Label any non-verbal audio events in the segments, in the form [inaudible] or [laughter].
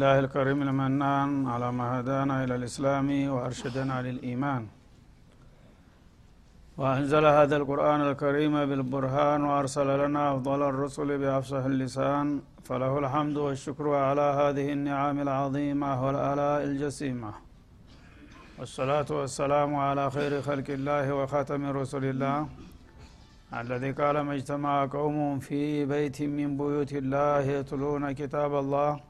لله الكريم المنان على ما هدانا إلى الإسلام وأرشدنا للإيمان. وأنزل هذا القرآن الكريم بالبرهان وأرسل لنا أفضل الرسل بأفصح اللسان فله الحمد والشكر على هذه النعم العظيمة والآلاء الجسيمة. والصلاة والسلام على خير خلق الله وخاتم رسل الله الذي قال ما اجتمع قوم في بيت من بيوت الله يتلون كتاب الله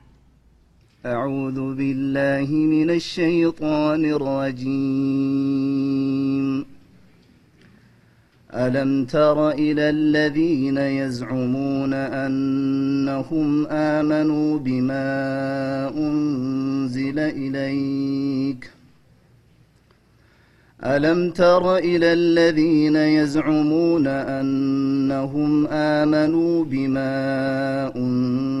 أعوذ بالله من الشيطان الرجيم. ألم تر إلى الذين يزعمون أنهم آمنوا بما أنزل إليك؟ ألم تر إلى الذين يزعمون أنهم آمنوا بما أنزل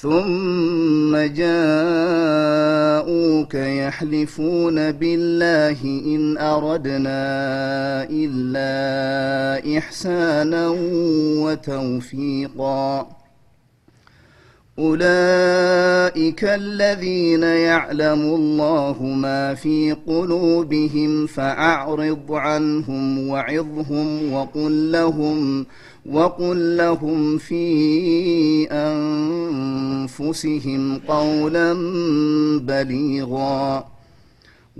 ثم جاءوك يحلفون بالله إن أردنا إلا إحسانا وتوفيقا. أولئك الذين يعلم الله ما في قلوبهم فأعرض عنهم وعظهم وقل لهم وقل لهم في أنفسهم قولا بليغا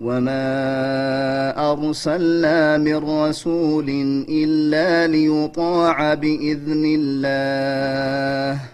وما أرسلنا من رسول إلا ليطاع بإذن الله.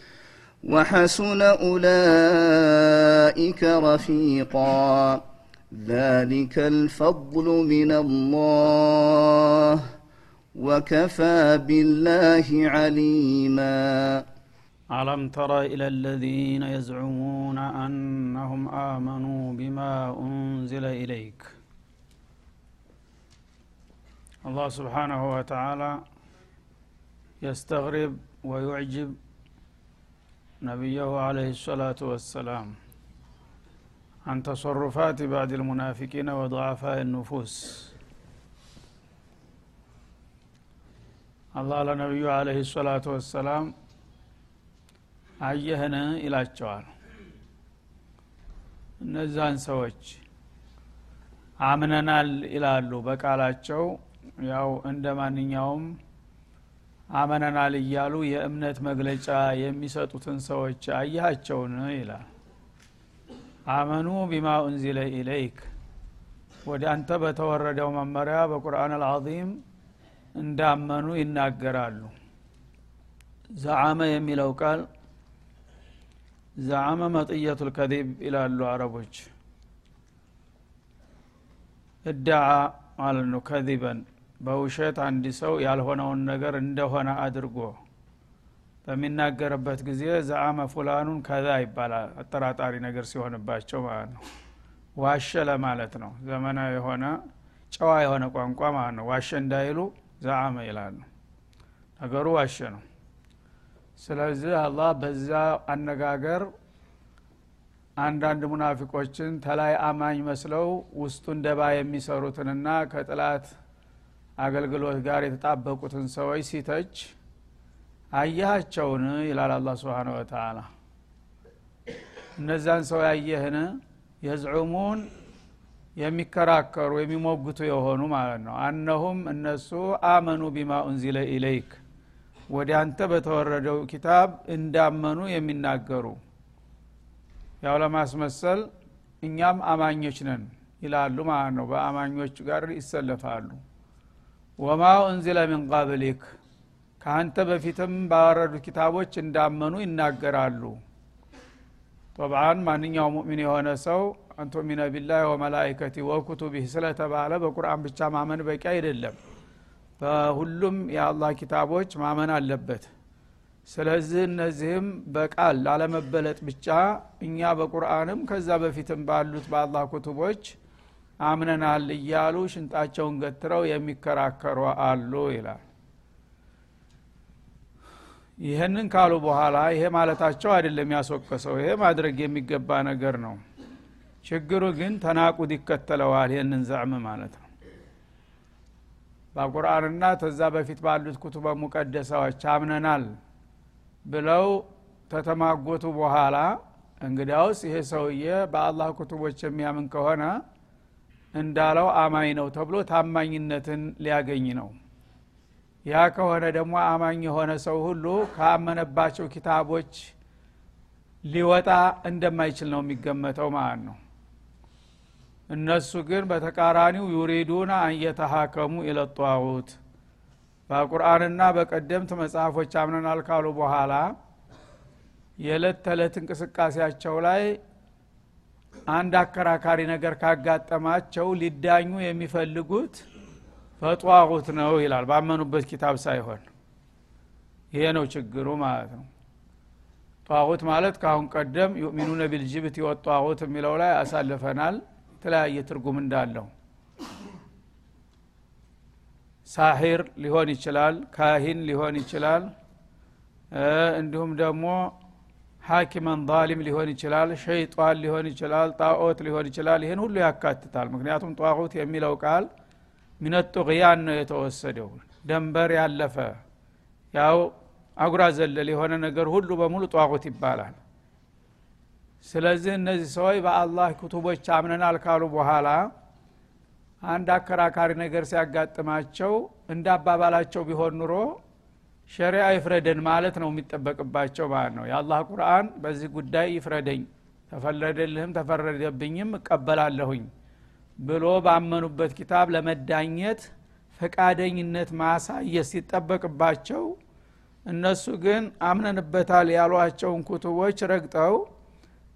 وحسن أولئك رفيقا. ذلك الفضل من الله وكفى بالله عليما. ألم تر إلى الذين يزعمون أنهم آمنوا بما أنزل إليك؟ الله سبحانه وتعالى يستغرب ويعجب نبيه عليه الصلاة والسلام عن تصرفات بعض المنافقين وضعفاء النفوس الله لنبيه عليه الصلاة والسلام አየህን ይላቸዋል እነዛን ሰዎች አምነናል ይላሉ በቃላቸው ያው እንደ ማንኛውም አመነናል እያሉ የእምነት መግለጫ የሚሰጡትን ሰዎች አያቸውን ይላል። አመኑ ቢማ ኡንዚለ ኢለይክ። ወደ አንተ በተወረደው መመሪያ በቁርአን አልዓዚም እንዳመኑ ይናገራሉ። ዘዓመ የሚለው ቃል ዘዓመ መጥየቱ ልከዚብ ይላሉ አረቦች። እዳዓ ማለት ነው ከዚበን በውሸት አንድ ሰው ያልሆነውን ነገር እንደሆነ አድርጎ በሚናገርበት ጊዜ ዘአመ ፉላኑን ከዛ ይባላል። አጠራጣሪ ነገር ሲሆንባቸው ማለት ነው። ዋሸ ለማለት ነው። ዘመናዊ የሆነ ጨዋ የሆነ ቋንቋ ማለት ነው። ዋሸ እንዳይሉ ዘአመ ይላሉ። ነገሩ ዋሸ ነው። ስለዚህ አላህ በዛ አነጋገር አንዳንድ ሙናፊቆችን ተላይ አማኝ መስለው ውስጡ እንደባ የሚሰሩትንና ከጥላት አገልግሎት ጋር የተጣበቁትን ሰዎች ሲተች አያቸውን ይላል አላ ስብን ወተላ እነዛን ሰው ያየህን የዝዑሙን የሚከራከሩ የሚሞግቱ የሆኑ ማለት ነው። አነሁም እነሱ አመኑ ቢማ ኡንዚለ ኢለይክ ወደ አንተ በተወረደው ኪታብ እንዳመኑ የሚናገሩ። ያው ለማስመሰል እኛም አማኞች ነን ይላሉ ማለት ነው። በአማኞች ጋር ይሰለፋሉ ወማ ኡንዚለ ሚን ቀብሊክ ከአንተ በፊትም ባወረዱ ኪታቦች እንዳመኑ ይናገራሉ። ጦብዓን ማንኛው ሙእሚን የሆነ ሰው አንቱሚነ ቢላህ ወመላይከቲ ወኩቱቢህ ስለተባለ በቁርአን ብቻ ማመን በቂ አይደለም። በሁሉም የአላህ ኪታቦች ማመን አለበት። ስለዚህ እነዚህም በቃል ላለመበለጥ ብቻ እኛ በቁርአንም ከዛ በፊትም ባሉት በአላህ ኩቱቦች አምነናል እያሉ ሽንጣቸውን ገትረው የሚከራከሩ አሉ ይላል። ይህንን ካሉ በኋላ ይሄ ማለታቸው አይደለም ያስወቀሰው ይሄ ማድረግ የሚገባ ነገር ነው። ችግሩ ግን ተናቁድ ይከተለዋል ይህንን ዘዕም ማለት ነው። በቁርአንና ተዛ በፊት ባሉት ኩቱበ ሙቀደሳዎች አምነናል ብለው ተተማጎቱ በኋላ እንግዲያውስ ይሄ ሰውዬ በአላህ ኩቱቦች የሚያምን ከሆነ እንዳለው አማኝ ነው ተብሎ ታማኝነትን ሊያገኝ ነው። ያ ከሆነ ደግሞ አማኝ የሆነ ሰው ሁሉ ካመነባቸው ኪታቦች ሊወጣ እንደማይችል ነው የሚገመተው ማለት ነው። እነሱ ግን በተቃራኒው ዩሪዱና አንየተሃከሙ ኢለጧሁት በቁርአንና በቀደምት መጽሐፎች አምነናል ካሉ በኋላ የዕለት ተዕለት እንቅስቃሴያቸው ላይ አንድ አከራካሪ ነገር ካጋጠማቸው ሊዳኙ የሚፈልጉት በጧቁት ነው ይላል። ባመኑበት ኪታብ ሳይሆን ይሄ ነው ችግሩ ማለት ነው። ጧቁት ማለት ከአሁን ቀደም ዩእሚኑነ ቢልጅብት ወጧቁት የሚለው ላይ አሳልፈናል። የተለያየ ትርጉም እንዳለው ሳሂር ሊሆን ይችላል ካሂን ሊሆን ይችላል እንዲሁም ደግሞ ሐኪመን ዛሊም ሊሆን ይችላል ሸይጣን ሊሆን ይችላል ጣዖት ሊሆን ይችላል። ይህን ሁሉ ያካትታል። ምክንያቱም ጧቁት የሚለው ቃል ሚነጡ ቅያን ነው የተወሰደው። ደንበር ያለፈ ያው አጉራ ዘለል የሆነ ነገር ሁሉ በሙሉ ጧቁት ይባላል። ስለዚህ እነዚህ ሰዎች በአላህ ኩቱቦች አምነናል ካሉ በኋላ አንድ አከራካሪ ነገር ሲያጋጥማቸው እንደ አባባላቸው ቢሆን ኑሮ ሸሪያ ይፍረደን ማለት ነው የሚጠበቅባቸው ማለት ነው። የአላህ ቁርአን በዚህ ጉዳይ ይፍረደኝ ተፈረደልህም ተፈረደብኝም እቀበላለሁኝ ብሎ ባመኑበት ኪታብ ለመዳኘት ፈቃደኝነት ማሳየት ሲጠበቅባቸው እነሱ ግን አምነንበታል ያሏቸውን ኩቱቦች ረግጠው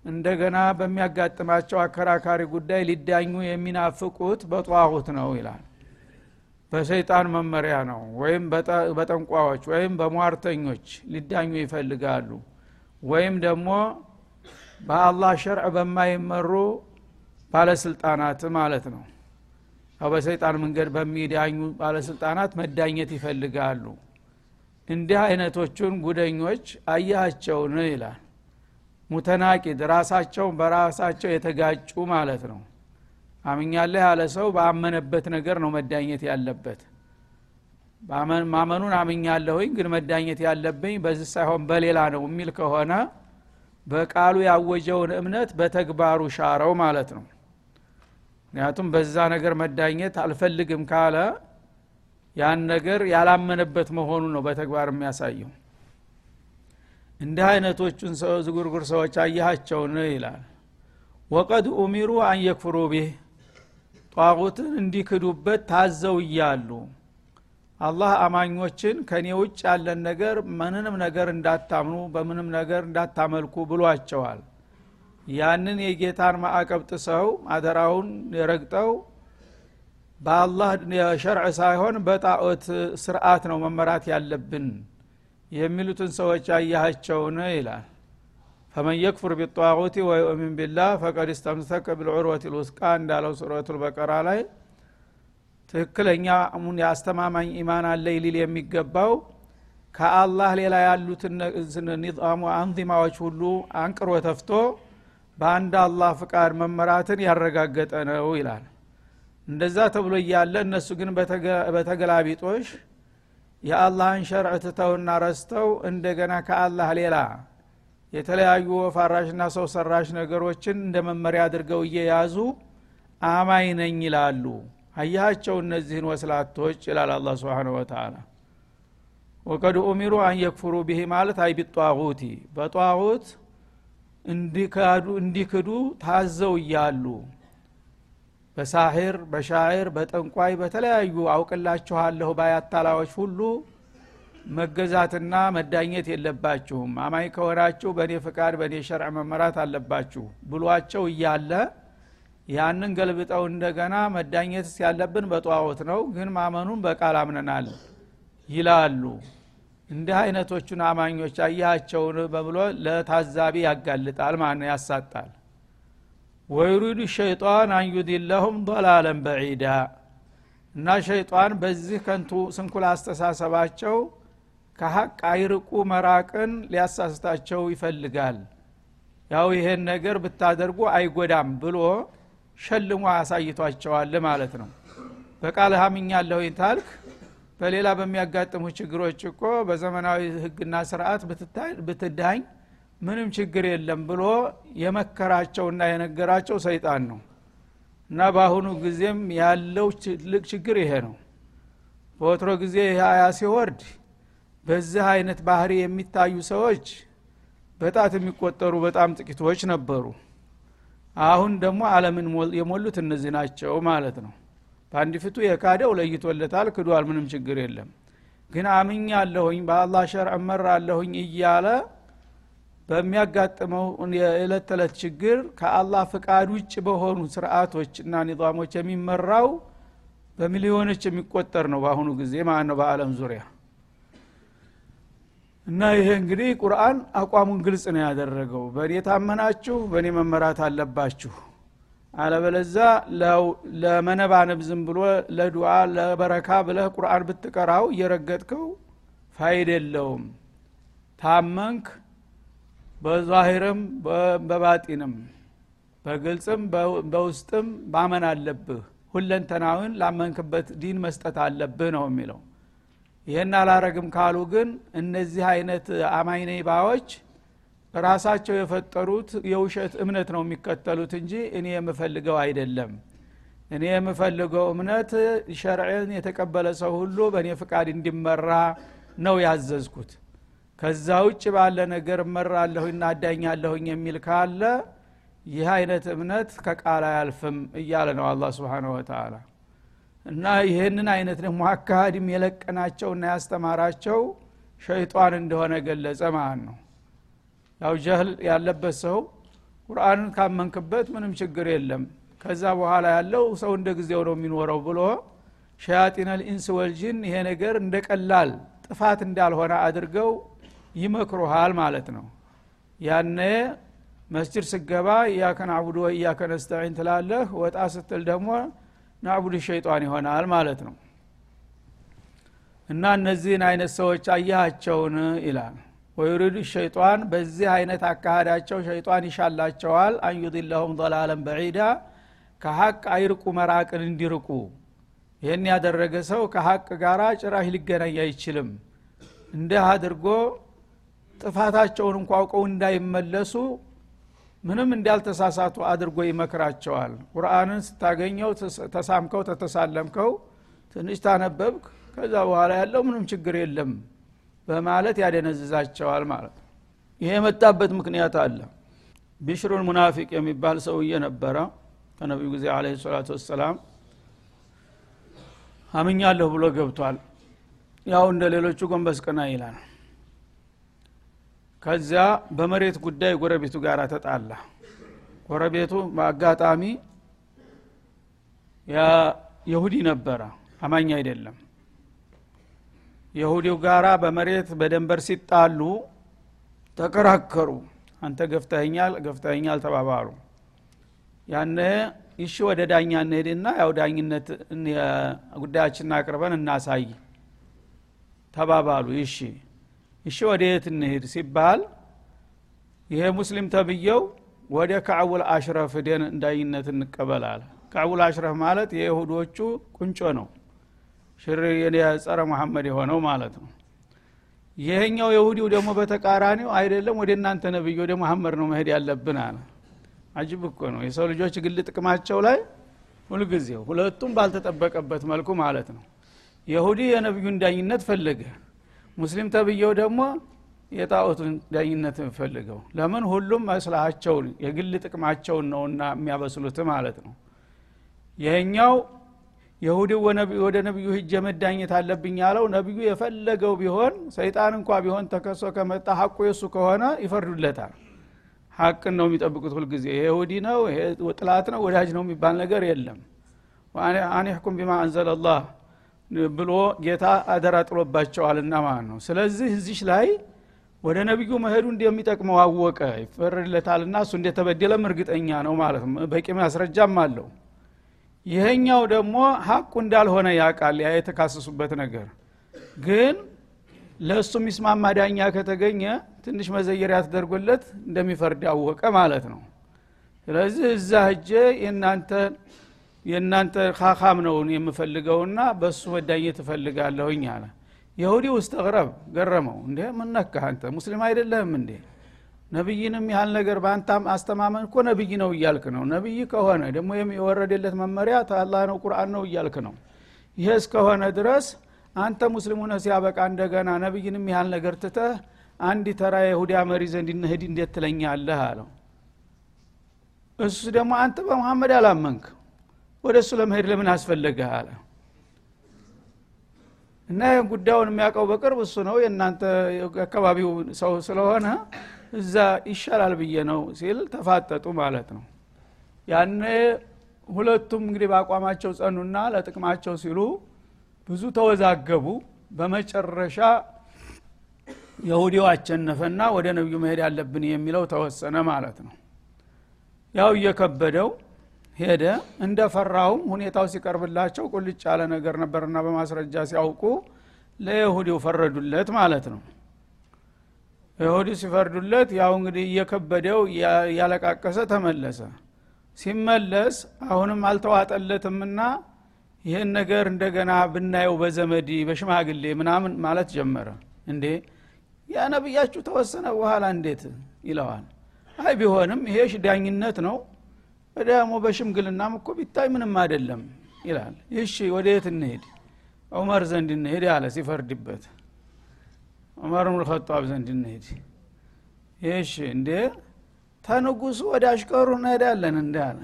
እንደገና በሚያጋጥማቸው አከራካሪ ጉዳይ ሊዳኙ የሚናፍቁት በጧሁት ነው ይላል በሰይጣን መመሪያ ነው። ወይም በጠንቋዎች ወይም በሟርተኞች ሊዳኙ ይፈልጋሉ። ወይም ደግሞ በአላህ ሸርዕ በማይመሩ ባለስልጣናት ማለት ነው። በሰይጣን መንገድ በሚዳኙ ባለስልጣናት መዳኘት ይፈልጋሉ። እንዲህ አይነቶቹን ጉደኞች አያቸውን ይላል። ሙተናቂድ ራሳቸውን በራሳቸው የተጋጩ ማለት ነው አምኛለህ ያለ ሰው በአመነበት ነገር ነው መዳኘት ያለበት። ማመኑን አምኛለሁኝ ግን መዳኘት ያለብኝ በዚህ ሳይሆን በሌላ ነው የሚል ከሆነ በቃሉ ያወጀውን እምነት በተግባሩ ሻረው ማለት ነው። ምክንያቱም በዛ ነገር መዳኘት አልፈልግም ካለ ያን ነገር ያላመነበት መሆኑ ነው በተግባር የሚያሳየው። እንዲህ አይነቶቹን ዝጉርጉር ሰዎች አያቸውን ይላል። ወቀድ ኡሚሩ አን የክፍሩ ቢህ ጧቁትን እንዲክዱበት ታዘው እያሉ አላህ አማኞችን ከኔ ውጭ ያለን ነገር ምንንም ነገር እንዳታምኑ በምንም ነገር እንዳታመልኩ ብሏቸዋል። ያንን የጌታን ማዕቀብ ጥሰው አደራውን የረግጠው በአላህ የሸርዕ ሳይሆን በጣዖት ስርዓት ነው መመራት ያለብን። የሚሉትን ሰዎች አያሃቸውን ይላል ፈመን የክፍር ቢጣዖቲ ወዩእሚን ቢላህ ፈቀድ እስተምሰከ ብልዑርወት ልውስቃ እንዳለው ሱረቱ ልበቀራ ላይ ትክክለኛ የአስተማማኝ ኢማን አለይ ሊል የሚገባው ከአላህ ሌላ ያሉትን ኒዛሙ አንዚማዎች ሁሉ አንቅሮ ተፍቶ በአንድ አላህ ፍቃድ መመራትን ያረጋገጠ ነው ይላል። እንደዛ ተብሎ እያለ እነሱ ግን በተገላቢጦሽ የአላህን ሸርዕ ትተውና ረስተው እንደገና ከአላህ ሌላ የተለያዩ ወፋራሽና ሰው ሰራሽ ነገሮችን እንደ መመሪያ አድርገው እየያዙ አማኝ ነኝ ይላሉ። አያቸው እነዚህን ወስላቶች ይላል አላ ስብን ወተላ ወቀድ ኡሚሩ አን የክፍሩ ብሄ ማለት አይ ቢጧሁቲ በጧሁት እንዲክዱ ታዘው እያሉ በሳሂር በሻዕር በጠንቋይ በተለያዩ አውቅላችኋለሁ ባያታላዎች ሁሉ መገዛትና መዳኘት የለባችሁም። አማኝ ከሆናችሁ በእኔ ፍቃድ በእኔ ሸርዕ መመራት አለባችሁ ብሏቸው እያለ ያንን ገልብጠው እንደገና መዳኘት ያለብን በጠዋወት ነው ግን ማመኑን በቃል አምነናል ይላሉ። እንዲህ አይነቶቹን አማኞች አያቸውን በብሎ ለታዛቢ ያጋልጣል ነው ያሳጣል? ወይሪዱ ሸይጣን አንዩዲለሁም ضላለን በዒዳ እና ሸይጣን በዚህ ከንቱ ስንኩል አስተሳሰባቸው ከሀቅ አይርቁ መራቅን ሊያሳስታቸው ይፈልጋል። ያው ይሄን ነገር ብታደርጉ አይጎዳም ብሎ ሸልሞ አሳይቷቸዋል ማለት ነው። በቃል ሀምኛለሁ ታልክ በሌላ በሚያጋጥሙ ችግሮች እኮ በዘመናዊ ህግና ስርዓት ብትዳኝ ምንም ችግር የለም ብሎ የመከራቸውና የነገራቸው ሰይጣን ነው። እና በአሁኑ ጊዜም ያለው ትልቅ ችግር ይሄ ነው። በወትሮ ጊዜ አያ ሲወርድ በዚህ አይነት ባህሪ የሚታዩ ሰዎች በጣት የሚቆጠሩ በጣም ጥቂቶች ነበሩ። አሁን ደግሞ አለምን የሞሉት እነዚህ ናቸው ማለት ነው። በአንድ ፊቱ የካደው ለይቶለታል ክዷል ምንም ችግር የለም። ግን አምኛ አለሁኝ በአላህ ሸር እመራለሁኝ እያለ በሚያጋጥመው የዕለት ተዕለት ችግር ከአላህ ፍቃድ ውጭ በሆኑ ስርዓቶች እና ኒዛሞች የሚመራው በሚሊዮኖች የሚቆጠር ነው በአሁኑ ጊዜ ማለት ነው በአለም ዙሪያ እና ይሄ እንግዲህ ቁርአን አቋሙን ግልጽ ነው ያደረገው። በእኔ ታመናችሁ በእኔ መመራት አለባችሁ። አለበለዛ ለመነባነብ ዝም ብሎ ለዱዓ ለበረካ ብለህ ቁርአን ብትቀራው እየረገጥከው ፋይድ የለውም። ታመንክ በዛሂርም በባጢንም በግልጽም በውስጥም ማመን አለብህ። ሁለንተናውን ላመንክበት ዲን መስጠት አለብህ ነው የሚለው ይህን አላረግም ካሉ ግን እነዚህ አይነት አማኝ ነይባዎች ራሳቸው የፈጠሩት የውሸት እምነት ነው የሚከተሉት እንጂ እኔ የምፈልገው አይደለም። እኔ የምፈልገው እምነት ሸርዕን የተቀበለ ሰው ሁሉ በእኔ ፍቃድ እንዲመራ ነው ያዘዝኩት። ከዛ ውጭ ባለ ነገር እመራለሁና አዳኛለሁኝ የሚል ካለ ይህ አይነት እምነት ከቃል አያልፍም እያለ ነው አላ ስብን ወተላ እና ይህንን አይነት ደግሞ አካሃድም የለቀናቸውና ያስተማራቸው ሸይጧን እንደሆነ ገለጸ ማለት ነው። ያው ጀህል ያለበት ሰው ቁርአንን ካመንክበት ምንም ችግር የለም። ከዛ በኋላ ያለው ሰው እንደ ጊዜው ነው የሚኖረው ብሎ ሸያጢን ልኢንስ ወልጅን ይሄ ነገር እንደ ቀላል ጥፋት እንዳልሆነ አድርገው ይመክሩሃል ማለት ነው። ያነ መስጅድ ስገባ እያከ ናዕቡዱ ወእያከ ነስተዒን ትላለህ ወጣ ስትል ደግሞ ናዕቡድ ሸይጣን ይሆናል ማለት ነው። እና እነዚህን አይነት ሰዎች አያሃቸውን ይላል። ወዩሪዱ ሸይጣን በዚህ አይነት አካሃዳቸው ሸይጣን ይሻላቸዋል። አንዩድለሁም ضላለን በዒዳ ከሀቅ አይርቁ መራቅን እንዲርቁ። ይህን ያደረገ ሰው ከሀቅ ጋር ጭራሽ ሊገናኝ አይችልም። እንዲህ አድርጎ ጥፋታቸውን እንኳ አውቀው እንዳይመለሱ ምንም እንዳልተሳሳቱ አድርጎ ይመክራቸዋል። ቁርአንን ስታገኘው ተሳምከው ተተሳለምከው ትንሽ ታነበብክ ከዛ በኋላ ያለው ምንም ችግር የለም በማለት ያደነዝዛቸዋል ማለት ነው። ይሄ የመጣበት ምክንያት አለ። ቢሽሩን ሙናፊቅ የሚባል ሰውዬ ነበረ። ከነቢዩ ጊዜ አለ ሰላቱ ወሰላም አምኛለሁ ብሎ ገብቷል። ያው እንደ ሌሎቹ ጎንበስ ቀና ይላል ከዚያ በመሬት ጉዳይ ጎረቤቱ ጋር ተጣላ። ጎረቤቱ በአጋጣሚ የሁዲ ነበረ አማኝ አይደለም። የሁዲው ጋራ በመሬት በደንበር ሲጣሉ ተከራከሩ። አንተ ገፍተኛል ገፍተኛል ተባባሉ። ያነ ይሺ ወደ ዳኛ እንሄድና ያው ዳኝነት ጉዳያችንን አቅርበን እናሳይ ተባባሉ። ይሺ እሺ ወደ የት እንሄድ ሲባል ይሄ ሙስሊም ተብየው ወደ ካዕቡል አሽረፍ ደን ዳኝነት እንቀበላል ካዕቡል አሽረፍ ማለት የይሁዶቹ ቁንጮ ነው። ሽር ጸረ መሐመድ የሆነው ማለት ነው። ይሄኛው የሁዲው ደግሞ በተቃራኒው አይደለም ወደ እናንተ ነብይ ወደ መሐመድ ነው መሄድ ያለብን አለ። አጅብ እኮ ነው። የሰው ልጆች ግል ጥቅማቸው ላይ ሁልጊዜው ሁለቱም ባልተጠበቀበት መልኩ ማለት ነው። የሁዲ የነቢዩን ዳኝነት ፈለገ ሙስሊም ተብየው ደግሞ የጣዖቱን ዳኝነት ፈልገው ለምን? ሁሉም መስላሃቸውን የግል ጥቅማቸውን ነውና የሚያበስሉት ማለት ነው። ይሄኛው የሁዲው ወደ ነቢዩ ህጀ መዳኘት አለብኝ ያለው ነቢዩ የፈለገው ቢሆን ሰይጣን እንኳ ቢሆን ተከሶ ከመጣ ሀቁ የሱ ከሆነ ይፈርዱለታል። ሀቅን ነው የሚጠብቁት ሁልጊዜ። ይሄ ይሁዲ ነው ይሄ ጥላት ነው ወዳጅ ነው የሚባል ነገር የለም። አኒሕኩም ቢማ አንዘለላህ ብሎ ጌታ አደራ ጥሎባቸዋልና ማለት ነው። ስለዚህ እዚሽ ላይ ወደ ነቢዩ መሄዱ እንደሚጠቅመው አወቀ ይፈርድለታልና እሱ እንደተበደለም እርግጠኛ ነው ማለት በቂ ማስረጃም አለው። ይሄኛው ደግሞ ሀቁ እንዳልሆነ ያውቃል ያ የተካሰሱበት ነገር። ግን ለእሱ ሚስማማ ዳኛ ከተገኘ ትንሽ መዘየሪያ ተደርጎለት እንደሚፈርድ አወቀ ማለት ነው። ስለዚህ እዛ ህጀ የእናንተ የእናንተ ካካም ነውን የምፈልገውና በእሱ መዳኘት እፈልጋለሁኝ አለ። የሁዲ ውስጥ ቅረብ ገረመው። እንዴ ምነካህ አንተ? ሙስሊም አይደለህም እንዴ? ነቢይንም ያህል ነገር በአንተ አስተማመን እኮ ነቢይ ነው እያልክ ነው። ነቢይ ከሆነ ደግሞ የወረደለት መመሪያ ታላ ነው ቁርአን ነው እያልክ ነው። ይሄ እስከሆነ ድረስ አንተ ሙስሊም ሆነ ሲያበቃ እንደገና ነቢይንም ያህል ነገር ትተህ አንድ ተራ የሁዲያ መሪ ዘንድ እንሂድ እንዴት ትለኛለህ አለው። እሱ ደግሞ አንተ በመሐመድ አላመንክ ወደ እሱ ለመሄድ ለምን አስፈለገህ አለ። እና ይህን ጉዳዩን የሚያውቀው በቅርብ እሱ ነው። የእናንተ አካባቢው ሰው ስለሆነ እዛ ይሻላል ብዬ ነው ሲል ተፋጠጡ ማለት ነው። ያነ ሁለቱም እንግዲህ በአቋማቸው ጸኑና ለጥቅማቸው ሲሉ ብዙ ተወዛገቡ። በመጨረሻ የሁዲው አቸነፈና ወደ ነቢዩ መሄድ ያለብን የሚለው ተወሰነ ማለት ነው። ያው እየከበደው ሄደ። እንደፈራውም ሁኔታው ሲቀርብላቸው ቁልጭ ያለ ነገር ነበርና በማስረጃ ሲያውቁ ለይሁዲው ፈረዱለት ማለት ነው። ይሁዲ ሲፈርዱለት ያው እንግዲህ እየከበደው ያለቃቀሰ ተመለሰ። ሲመለስ አሁንም አልተዋጠለትምና ይህን ነገር እንደገና ብናየው በዘመድ በሽማግሌ ምናምን ማለት ጀመረ። እንዴ ያ ነብያችሁ ተወሰነ በኋላ እንዴት ይለዋል? አይ ቢሆንም ይሄ ዳኝነት ነው ደግሞ በሽምግልናም እኮ ቢታይ ምንም አይደለም ይላል። እሺ ወደ የት እንሄድ? ዑመር ዘንድ እንሄድ አለ ሲፈርድበት። ዑመር ብን ዘንድ እንሄድ። ይሽ እንዴ? ተንጉሱ ወደ አሽከሩ እንሄዳለን እንደ አለ።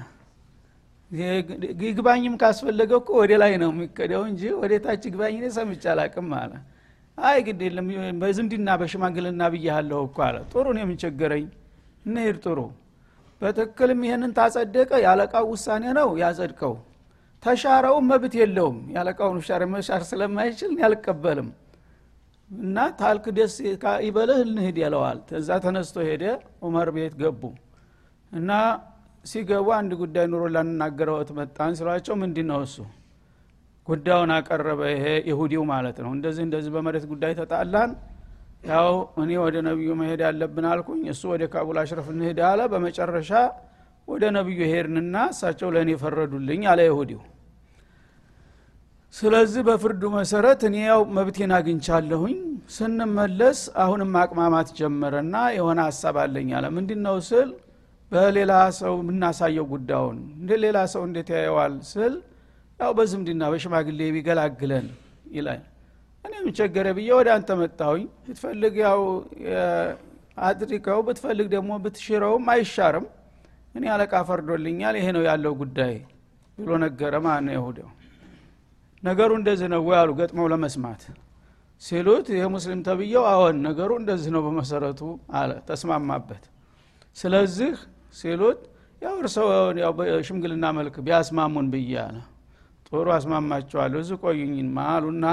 ይግባኝም ካስፈለገ እኮ ወደ ላይ ነው የሚከደው እንጂ ወደ ታች ይግባኝ ሰምቼ አላቅም አለ። አይ ግድ የለም በዝምድና በሽማግልና ብያለሁ እኮ አለ። ጥሩ ነው የምንቸገረኝ። እንሄድ ጥሩ በትክክልም ይህንን ታጸደቀ? ያለቃው ውሳኔ ነው ያጸድቀው። ተሻረውም መብት የለውም። ያለቃውን ሻር መሻር ስለማይችል ያልቀበልም እና ታልክ ደስ ይበልህ እንሂድ ያለዋል ተዛ ተነስቶ ሄደ ዑመር ቤት ገቡ። እና ሲገቡ አንድ ጉዳይ ኑሮ ላንናገረውት መጣን ስሏቸው ምንድ ነው እሱ? ጉዳዩን አቀረበ። ይሄ ይሁዲው ማለት ነው። እንደዚህ እንደዚህ በመሬት ጉዳይ ተጣላን ያው እኔ ወደ ነቢዩ መሄድ ያለብን አልኩኝ። እሱ ወደ ካቡል አሽረፍ እንሄድ አለ። በመጨረሻ ወደ ነቢዩ ሄድንና እሳቸው ለእኔ ፈረዱልኝ አለ ይሁዲው። ስለዚህ በፍርዱ መሰረት እኔ ያው መብቴን አግኝቻለሁኝ። ስንመለስ አሁንም ማቅማማት ጀመረና የሆነ ሀሳብ አለኝ አለ። ምንድ ነው ስል በሌላ ሰው የምናሳየው ጉዳዩን እንደ ሌላ ሰው እንዴት ያየዋል ስል ያው በዝምድና በሽማግሌ ቢገላግለን ይላል እኔ ምቸገረ ብዬ ወደ አንተ መጣሁኝ። ብትፈልግ ያው አድሪከው ብትፈልግ ደግሞ ብትሽረውም አይሻርም። እኔ አለቃ ፈርዶልኛል ይሄ ነው ያለው ጉዳይ ብሎ ነገረ ማን ነው ይሁደው ነገሩ እንደዚህ ነው አሉ ገጥመው ለመስማት። ሲሉት ይህ ሙስሊም ተብየው አዎን ነገሩ እንደዚህ ነው በመሰረቱ አለ ተስማማበት። ስለዚህ ሲሉት ያው እርሰው ያው በሽምግልና መልክ ቢያስማሙን ብዬ አለ። ጥሩ አስማማቸዋለሁ እዚ ቆዩኝማ አሉና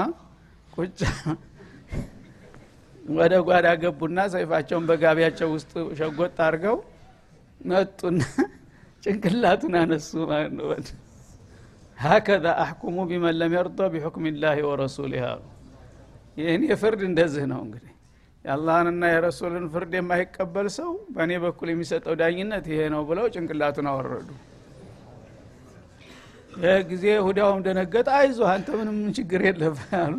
ቁጭ [laughs] ወደ ጓዳ ገቡና ሰይፋቸውን በጋቢያቸው ውስጥ ሸጎጥ አድርገው መጡና [laughs] ጭንቅላቱን አነሱ ማለት ነው። ሀከዛ አሕኩሙ ቢመን ለም የርዶ ቢሑክም ላህ ወረሱሊህ አሉ። ይህን የፍርድ እንደዚህ ነው እንግዲህ። የአላህንና የረሱልን ፍርድ የማይቀበል ሰው በእኔ በኩል የሚሰጠው ዳኝነት ይሄ ነው ብለው ጭንቅላቱን አወረዱ። ይህ ጊዜ ሁዳውም ደነገጠ። አይዞ አንተ ምንም ችግር የለብህ አሉ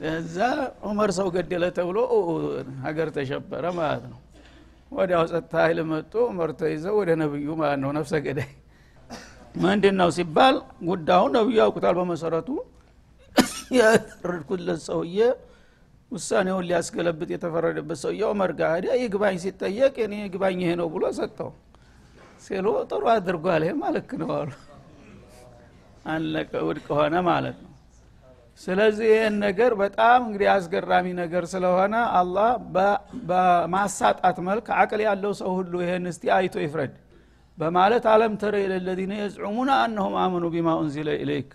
እዛ ዑመር ሰው ገደለ ተብሎ ሀገር ተሸበረ ማለት ነው። ወዲያው ጸጥታ ኃይል መጡ። ዑመር ተይዘው ወደ ነብዩ ማለት ነው። ነፍሰ ገዳይ ምንድን ነው ሲባል ጉዳዩ ነብዩ ያውቁታል። በመሰረቱ ያፈረድኩለት ሰውዬ ውሳኔውን ሊያስገለብጥ የተፈረደበት ሰውዬ ዑመር ጋር ሄደ ይግባኝ ሲጠየቅ እኔ ይግባኝ ይሄ ነው ብሎ ሰጠው። ሲሉ ጥሩ አድርጓል ይሄ ማልክ ነው አሉ። አለቀ ውድቅ ሆነ ማለት ነው ስለዚህ ይህን ነገር በጣም እንግዲህ አስገራሚ ነገር ስለሆነ አላህ በማሳጣት መልክ አቅል ያለው ሰው ሁሉ ይህን እስቲ አይቶ ይፍረድ በማለት ألم تر إلى الذين يزعمون أنهم آمنوا بما أنزل إليك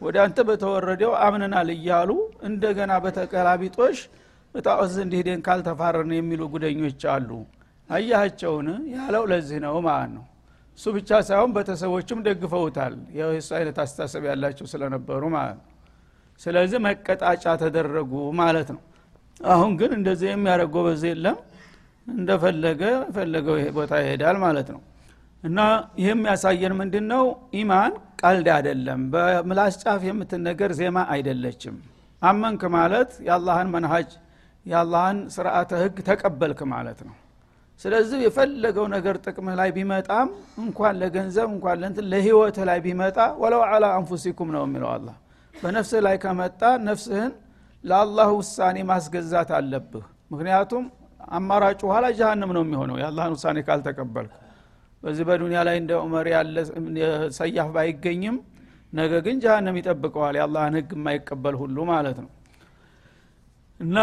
ወደ አንተ በተወረደው አምነናል እያሉ እንደገና በተቀላቢጦሽ እጣዖት ዘንድ ሄደን ካልተፋረድን የሚሉ ጉደኞች አሉ። አያቸውን ያለው ለዚህ ነው ማለት ነው። እሱ ብቻ ሳይሆን ቤተሰቦችም ደግፈውታል። የሱ አይነት አስተሳሰብ ያላቸው ስለነበሩ ማለት ነው ስለዚህ መቀጣጫ ተደረጉ ማለት ነው። አሁን ግን እንደዚህ የሚያደረግ ጎበዝ የለም። እንደፈለገ ፈለገው ቦታ ይሄዳል ማለት ነው። እና ይህ የሚያሳየን ምንድን ነው ኢማን ቀልድ አይደለም። በምላስ ጫፍ የምትነገር ዜማ አይደለችም። አመንክ ማለት የአላህን መንሃጅ የአላህን ስርአተ ህግ ተቀበልክ ማለት ነው። ስለዚህ የፈለገው ነገር ጥቅምህ ላይ ቢመጣም እንኳን ለገንዘብ እንኳን ለህይወትህ ላይ ቢመጣ ወለው አላ አንፉሲኩም ነው የሚለው አላ በነፍስህ ላይ ከመጣ ነፍስህን ለአላህ ውሳኔ ማስገዛት አለብህ። ምክንያቱም አማራጩ ኋላ ጀሃንም ነው የሚሆነው የአላህን ውሳኔ ካልተቀበልክ። በዚህ በዱኒያ ላይ እንደ ዑመር ያለ ሰያፍ ባይገኝም ነገ ግን ጀሃነም ይጠብቀዋል የአላህን ህግ የማይቀበል ሁሉ ማለት ነው። እና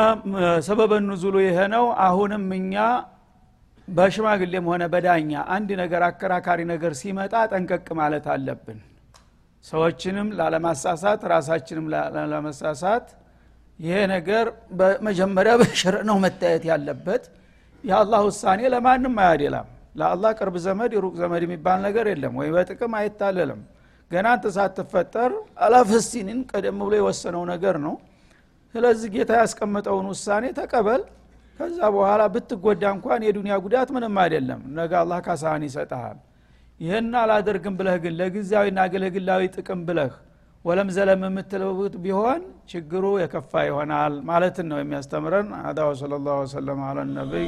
ሰበበ ኑዙሉ ይሄ አሁንም እኛ በሽማግሌም ሆነ በዳኛ አንድ ነገር አከራካሪ ነገር ሲመጣ ጠንቀቅ ማለት አለብን ሰዎችንም ላለማሳሳት ራሳችንም ላለመሳሳት ይሄ ነገር በመጀመሪያ [laughs] በሽር ነው መታየት ያለበት። የአላህ ውሳኔ ለማንም አያደላም። ለአላህ ቅርብ ዘመድ የሩቅ ዘመድ የሚባል ነገር የለም። ወይ በጥቅም አይታለልም። ገና አንተ ሳትፈጠር አላፈስቲንን ቀደም ብሎ የወሰነው ነገር ነው። ስለዚህ ጌታ ያስቀመጠውን ውሳኔ ተቀበል። ከዛ በኋላ ብትጎዳ እንኳን የዱንያ ጉዳት ምንም አይደለም። ነገ አላህ ካሳህን ይሰጠሃል ይህን አላደርግም ብለህ ግን ለጊዜያዊና ገለግላዊ ጥቅም ብለህ ወለም ዘለም የምትለውት ቢሆን ችግሩ የከፋ ይሆናል ማለትን ነው የሚያስተምረን። አዳ ወሰለ ላሁ ወሰለም አላ ነቢይ